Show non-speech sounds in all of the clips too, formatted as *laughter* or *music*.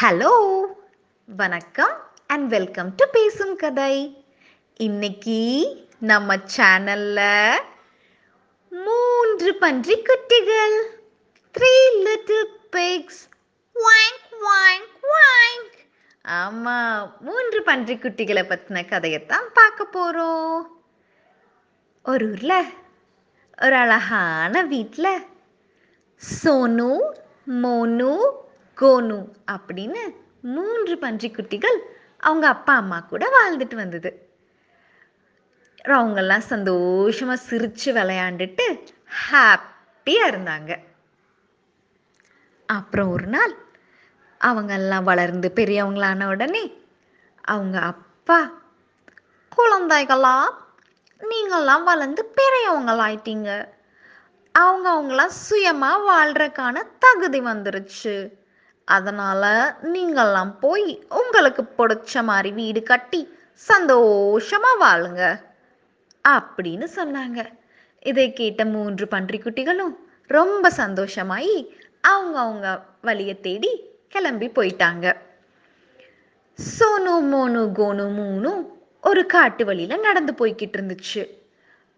Hello வணக்கம் and welcome to பேசும் கதை. இன்னைக்கு நம்ம சேனல்ல மூன்று பன்றி குட்டிகள். த்ரீ லிட்டில் பிக்ஸ் வாங்க் வாங்க் வாங்க் ஆமா மூன்று பன்றி குட்டிகளை பத்தின கதையைத்தான் பார்க்க போறோம். ஒரு ஊர்ல ஒரு அழகான வீட்டில் சோனு மோனு கோனு அப்படின்னு மூன்று பன்றிக்குட்டிகள் அவங்க அப்பா அம்மா கூட வாழ்ந்துட்டு வந்தது. அவங்கெல்லாம் சந்தோஷமாக சிரித்து விளையாண்டுட்டு ஹாப்பியாக இருந்தாங்க. அப்புறம் ஒரு நாள் அவங்கெல்லாம் வளர்ந்து பெரியவங்களான உடனே அவங்க அப்பா குழந்தைகளா நீங்கள்லாம் வளர்ந்து பெரியவங்களாயிட்டீங்க. அவங்க அவங்களாம் சுயமாக வாழ்கிறக்கான தகுதி வந்துருச்சு. அதனால நீங்கள்லாம் போய் உங்களுக்கு பிடிச்ச மாதிரி வீடு கட்டி சந்தோஷமா வாழுங்க. அப்படின்னு சொன்னாங்க. இதை கேட்ட மூன்று பன்றிக்குட்டிகளும் ரொம்ப சந்தோஷமாயி அவங்க அவங்க வழியை தேடி கிளம்பி போயிட்டாங்க. சோனு மோனு கோனு மூணு ஒரு காட்டு வழியில நடந்து போய்கிட்டு இருந்துச்சு.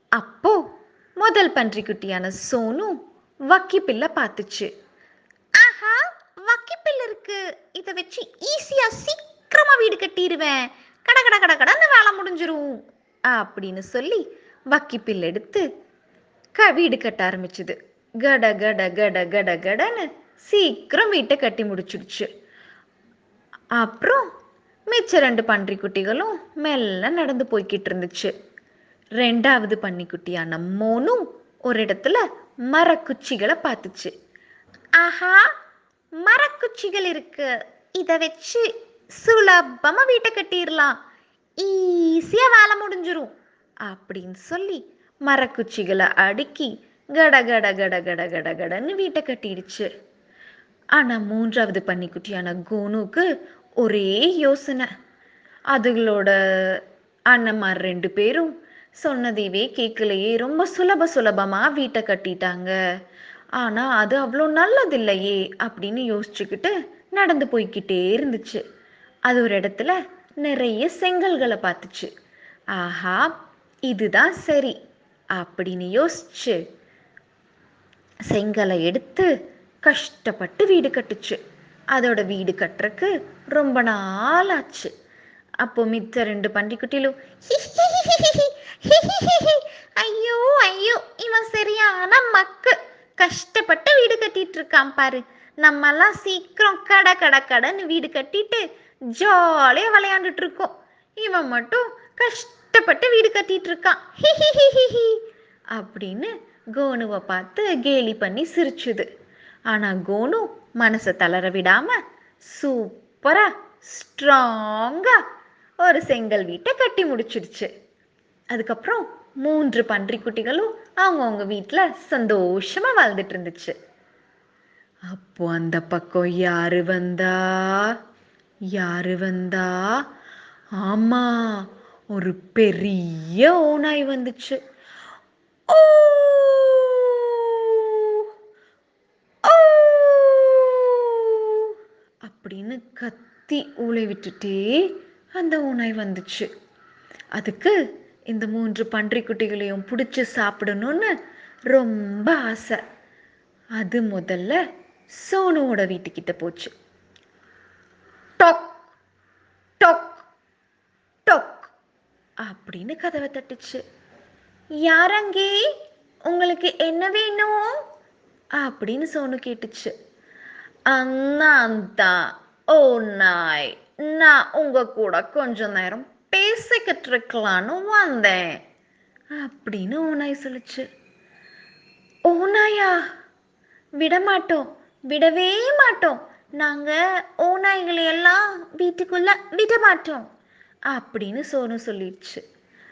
அப்போ முதல் பன்றிக்குட்டியான சோனு வக்கி பிள்ளை பார்த்துச்சு ஆஹா வக்கி பிள்ளை இருக்கு வச்சு ஈஸியாக சீக்கிரமாக வீடு கட்டிடுவேன். கட கட கட கடன்னு வேலை முடிஞ்சிரும். அப்படின்னு சொல்லி வக்கி பிள்ளை எடுத்து க வீடு கட்ட ஆரம்பிச்சுது. கட கட கட கட கடன்னு சீக்கிரம் வீட்டை கட்டி முடிச்சிடுச்சு. அப்புறம் மிச்ச ரெண்டு பன்றிக்குட்டிகளும் மெல்ல நடந்து போய்கிட்டு இருந்துச்சு. ரெண்டாவது பன்னிக்குட்டியான மோனும் ஒரு இடத்துல மரக்குச்சிகளை பார்த்துச்சு. ஆஹா மரக்குச்சிகள் இருக்கு. இதை வச்சு சுலபமாக வீட்டை கட்டிடலாம் ஈஸியாக வேலை முடிஞ்சிரும். அப்படின்னு சொல்லி மரக்குச்சிகளை அடுக்கி கட கட கட கட கட கடன்னு வீட்டை கட்டிடுச்சு. ஆனால் மூன்றாவது பன்னிக்குட்டியான கோனுக்கு ஒரே யோசனை. அதுகளோட அண்ணன்மார் ரெண்டு பேரும் சொன்னதையவே கேட்கலையே. ரொம்ப சுலப சுலபமாக வீட்டை கட்டிட்டாங்க. ஆனால் அது அவ்வளோ நல்லதில்லையே அப்படின்னு யோசிச்சுக்கிட்டு நடந்து போய்கிட்டே இருந்துச்சு. அது ஒரு இடத்துல நிறைய செங்கல்களை பார்த்துச்சு. ஆஹா இதுதான் சரி அப்படின்னு யோசிச்சு செங்கலை எடுத்து கஷ்டப்பட்டு வீடு கட்டுச்சு. அதோட வீடு கட்டுறக்கு ரொம்ப நாள் ஆச்சு. அப்போ மித்த ரெண்டு பன்றிக்குட்டிலும் ஐயோ ஐயோ இவன் சரியான மக்கு. கஷ்டப்பட்டு வீடு கட்டிட்டு இருக்கான் பாரு. நம்மெல்லாம் சீக்கிரம் கட கட கடன்னு வீடு கட்டிட்டு ஜாலியாக விளையாண்டுட்டு இருக்கோம். இவன் மட்டும் கஷ்டப்பட்டு வீடு கட்டிட்டு இருக்கான். அப்படின்னு கோனுவை பார்த்து கேலி பண்ணி சிரிச்சுது. ஆனால் கோனு மனசை தளர விடாம சூப்பரா ஸ்ட்ராங்கா ஒரு செங்கல் வீட்டை கட்டி முடிச்சிடுச்சு. அதுக்கப்புறம் மூன்று பன்றி குட்டிகளும் அவங்கவுங்க வீட்டில் சந்தோஷமாக வாழ்ந்துட்டு இருந்துச்சு. அப்போ அந்த பக்கம் யாரு வந்தா? யாரு வந்தா? ஆமா ஒரு பெரிய ஓநாய் வந்துச்சு. ஓ! அப்படின்னு கத்தி ஊளை விட்டுட்டே அந்த ஓநாய் வந்துச்சு. அதுக்கு இந்த மூன்று பன்றிக்குட்டிகளையும் பிடிச்சி சாப்பிடணும்னு ரொம்ப ஆசை. அது முதல்ல சோனுவோட வீட்டுக்கிட்ட போச்சு. டொக் டொக் டொக் அப்படின்னு கதவை தட்டுச்சு. யாரங்கே? உங்களுக்கு என்ன வேணும்? அப்படின்னு சோனு கேட்டுச்சு. நான் தான் ஓ நாய் நான் உங்க கூட கொஞ்ச நேரம் பேசிக்கிட்டு இருக்கலான்னு வந்தேன் அப்படின்னு ஓனாய் சொல்லுச்சு. ஓனாயா விடமாட்டோம். விடவே மாட்டோம். நாங்க ஓநாய்களை எல்லாம் வீட்டுக்குள்ள விட மாட்டோம். அப்படின்னு சோனு சொல்லிடுச்சு.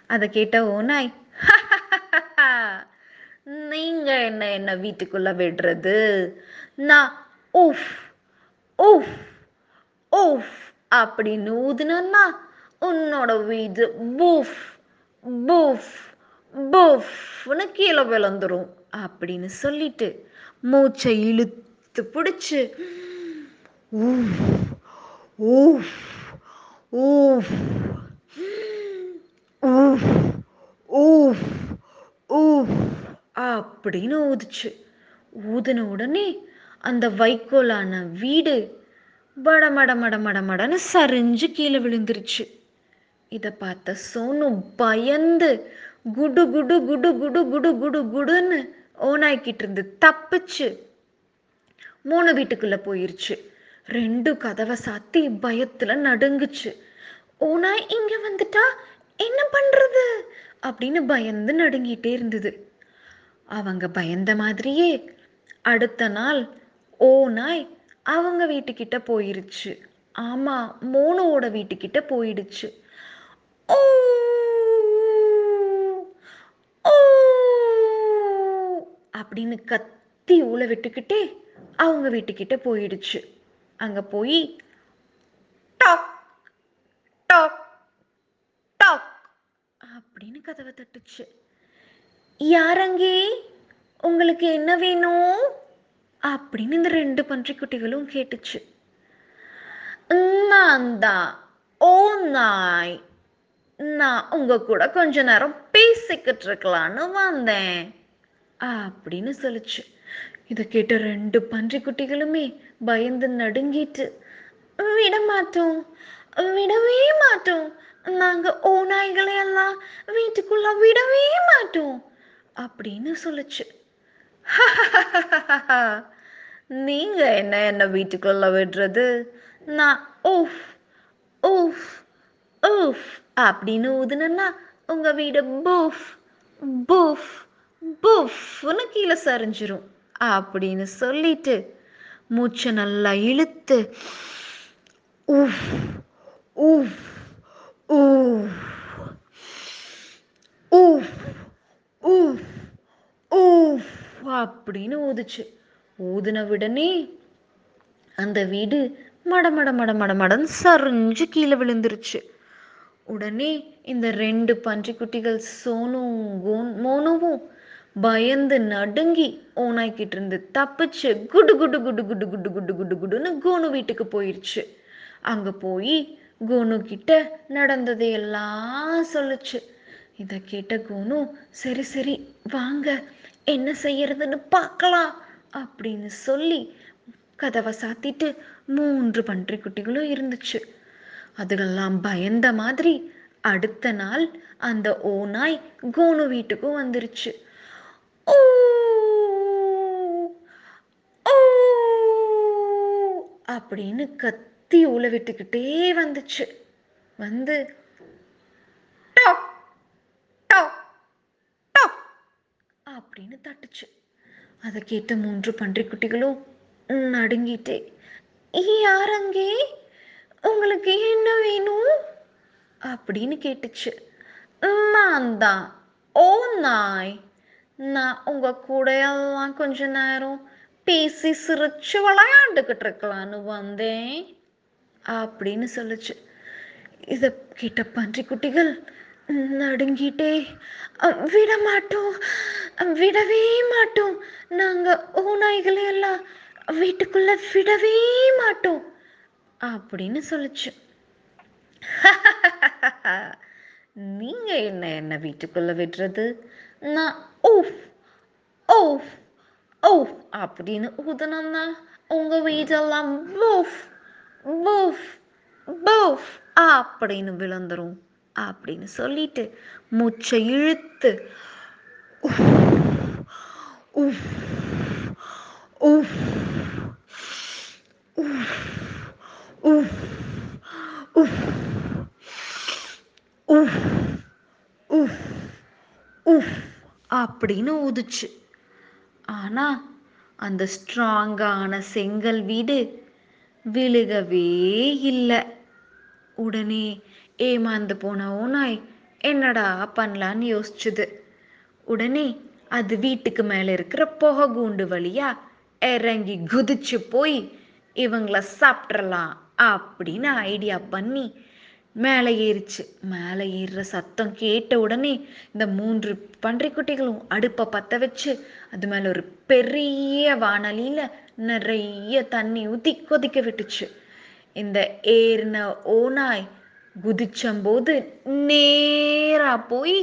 அதை கேட்ட ஓநாய் நீங்க என்ன என்ன வீட்டுக்குள்ள விடுறது? நான் ஊஃப் ஊஃப் ஊஃப் அப்படின்னு ஊதுனா உன்னோட வீடு பூஃப் பூஃப் பூஃப்னு கீழே விழுந்துரும் அப்படின்னு சொல்லிட்டு மூச்சை இழுத்து பிடிச்சு ஊஃப் ஊஃப் ஊஃப் ஊஃப் ஊஃப் ஊஃப் அப்படின்னு ஊதுச்சு. ஊதின உடனே அந்த வைக்கோலான வீடு பட மட மட மட மடன்னு சரிஞ்சு கீழே விழுந்துருச்சு. இதை பார்த்த சோனு பயந்து குடு குடு குடு குடு குடு குடு குடுன்னு ஓனாய்க்கிட்டு இருந்து தப்பிச்சு மூணு வீட்டுக்குள்ள போயிருச்சு. ரெண்டு கதவை சாத்தி பயத்துல நடுங்குச்சு. ஓனாய் இங்க வந்துட்டா? என்ன பண்றது? அப்படின்னு பயந்து நடுங்கிட்டே இருந்தது. அவங்க பயந்த மாதிரியே அடுத்த நாள் ஓநாய் அவங்க வீட்டுக்கிட்ட போயிருச்சு. ஆமா மோனோட வீட்டுக்கிட்ட போயிடுச்சு. ஓ ஓ அப்படின்னு கத்தி ஊழ விட்டுக்கிட்டே அவங்க வீட்டுக்கிட்ட போயிடுச்சு. அங்க போய் டாக் டாக் டாக் அப்படின்னு கதவை தட்டுச்சு. யாரங்கே? உங்களுக்கு என்ன வேணும்? அப்படின்னு இந்த ரெண்டு பன்றிக்குட்டிகளும் கேட்டுச்சு. நான் தான் ஓ நாய் நான் உங்க கூட கொஞ்ச நேரம் பேசிக்கிட்டு இருக்கலான்னு வந்தேன் அப்படின்னு சொல்லுச்சு. இதை கேட்ட ரெண்டு பன்றிக்குட்டிகளுமே பயந்து நடுங்கிட்டு விட மாட்டோம் விடவே மாட்டோம். நாங்க ஓநாய்களை எல்லாம் வீட்டுக்குள்ள விடவே மாட்டோம். அப்படின்னு சொல்லுச்சு. *laughs* நீங்க என்ன என்ன வீட்டுக்குள்ள விடுறது? நான் ஊஃப் ஊஃப் ஊஃப் அப்படின்னு ஊதுனா உங்க வீடு பூஃப் பூஃப் பூஃப்னு கீழே சரிஞ்சிரும். அப்படின்னு சொல்லிட்டு மூச்சை நல்லா இழுத்து ஊஃப் ஊஃப் ஊஃப் ஊஃப் ஊஃப் ஊஃப் அப்படின்னு ஊதுச்சு. ஊதுன உடனே அந்த வீடு மட மட மட மட மடன்னு சரிஞ்சு கீழே விழுந்துருச்சு. உடனே இந்த ரெண்டு பன்றிக்குட்டிகள் சோனும் பயந்து நடுங்கி ஓனாய்கிட்டு இருந்து தப்பிச்சு குடு குடு குடு குடு குடு குடு குடு குடுன்னு கோனு வீட்டுக்கு போயிடுச்சு அங்க போய் கோனு கிட்ட நடந்ததை எல்லாம் சொல்லுச்சு. இத கேட்ட கோனு சரி சரி வாங்க. என்ன செய்யறதுன்னு பார்க்கலாம் அப்படின்னு சொல்லி கதவை சாத்திட்டு மூன்று பன்றிக்குட்டிகளும் இருந்துச்சு. அதுகெல்லாம் பயந்த மாதிரி அடுத்த நாள் அந்த ஓநாய் கோனு வீட்டுக்கும் வந்துருச்சு. அப்படின்னு கத்தி உல விட்டுக்கிட்டே வந்துச்சு. வந்து டாக் டாக் டாக் அப்படின்னு தட்டுச்சு. அதை கேட்ட மூன்று பன்றிக்குட்டிகளும் நடுங்கிட்டே யார் அங்கே உங்களுக்கு என்ன வேணும்? அப்படின்னு கேட்டுச்சு. நான் தான். ஓ நாய். நான் உங்க கூட எல்லாம் கொஞ்ச நேரம் பேசி சிரிச்சு விளையாண்டுக்கிட்டு இருக்கலான்னு வந்தேன் அப்படின்னு சொல்லுச்சு. இத பன்றி பன்றிக்குட்டிகள் நடுங்கிட்டே விட மாட்டோம் விடவே மாட்டோம். நாங்க ஓநாய்களை எல்லாம் வீட்டுக்குள்ள விடவே மாட்டோம் அப்படின்னு சொல்லுச்சு. *laughs* நீங்க என்ன என்ன வீட்டுக்குள்ள விடுறது? நான் ஊஃப் ஊஃப் ஊஃப் அப்படின்னு ஊதுனோம்னா உங்கள் வீடெல்லாம் பூஃப் பூஃப் பூஃப் அப்படின்னு விழுந்துரும் அப்படின்னு சொல்லிட்டு மூச்சை இழுத்து உஃப், உஃப், உஃப், உஃப், உஃப், உஃப், உஃப் அப்படின்னு ஊதுச்சு. ஆனா அந்த ஸ்ட்ராங்கான செங்கல் வீடு விழுகவே இல்லை. உடனே ஏமாந்து போன ஓனாய் என்னடா பண்ணலான்னு யோசிச்சுது. உடனே அது வீட்டுக்கு மேல இருக்கிற புகை கூண்டு வழியா இறங்கி குதிச்சு போய் இவங்கள சாப்பிட்றலாம் அப்படின்னு ஐடியா பண்ணி மேலே ஏறிச்சு. மேலே ஏறுற சத்தம் கேட்ட உடனே இந்த மூன்று பன்றிக்குட்டிகளும் அடுப்பை பற்ற வச்சு அது மேலே ஒரு பெரிய வானலியில் நிறைய தண்ணி ஊற்றி கொதிக்க விட்டுச்சு. இந்த ஏறின ஓனாய் குதிச்சம்போது நேரா போய்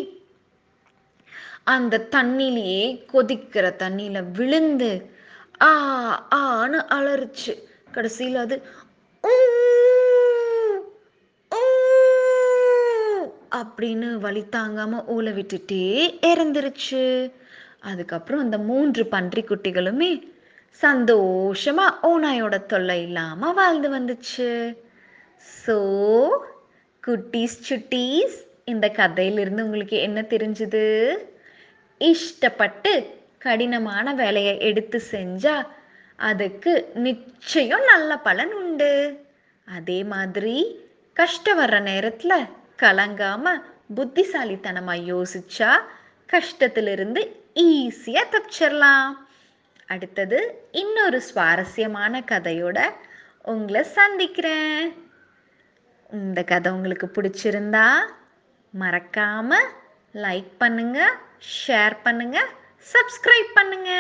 அந்த தண்ணிலேயே கொதிக்கிற தண்ணியில் விழுந்து ஆ ஆன்னு அலறுச்சு. கடைசியில் அது அப்படின்னு வழி தாங்காம ஊழ விட்டுட்டே இறந்துருச்சு. அதுக்கப்புறம் அந்த மூன்று பன்றி குட்டிகளுமே சந்தோஷமா ஓநாயோட தொல்லை இல்லாம வாழ்ந்து வந்துச்சு. ஸோ குட்டீஸ் சுட்டீஸ் இந்த கதையிலிருந்து உங்களுக்கு என்ன தெரிஞ்சுது? இஷ்டப்பட்டு கடினமான வேலையை எடுத்து செஞ்சா அதுக்கு நிச்சயம் நல்ல பலன் உண்டு. அதே மாதிரி கஷ்டம் வர்ற நேரத்தில் கலங்காம புத்திசாலித்தனமா யோசிச்சா கஷ்டத்திலிருந்து ஈஸியா தப்பிச்சிடலாம் அடுத்தது இன்னொரு சுவாரஸ்யமான கதையோட உங்களை சந்திக்கிறேன். இந்த கதை உங்களுக்கு பிடிச்சிருந்தா மறக்காம லைக் பண்ணுங்க ஷேர் பண்ணுங்க சப்ஸ்கிரைப் பண்ணுங்க.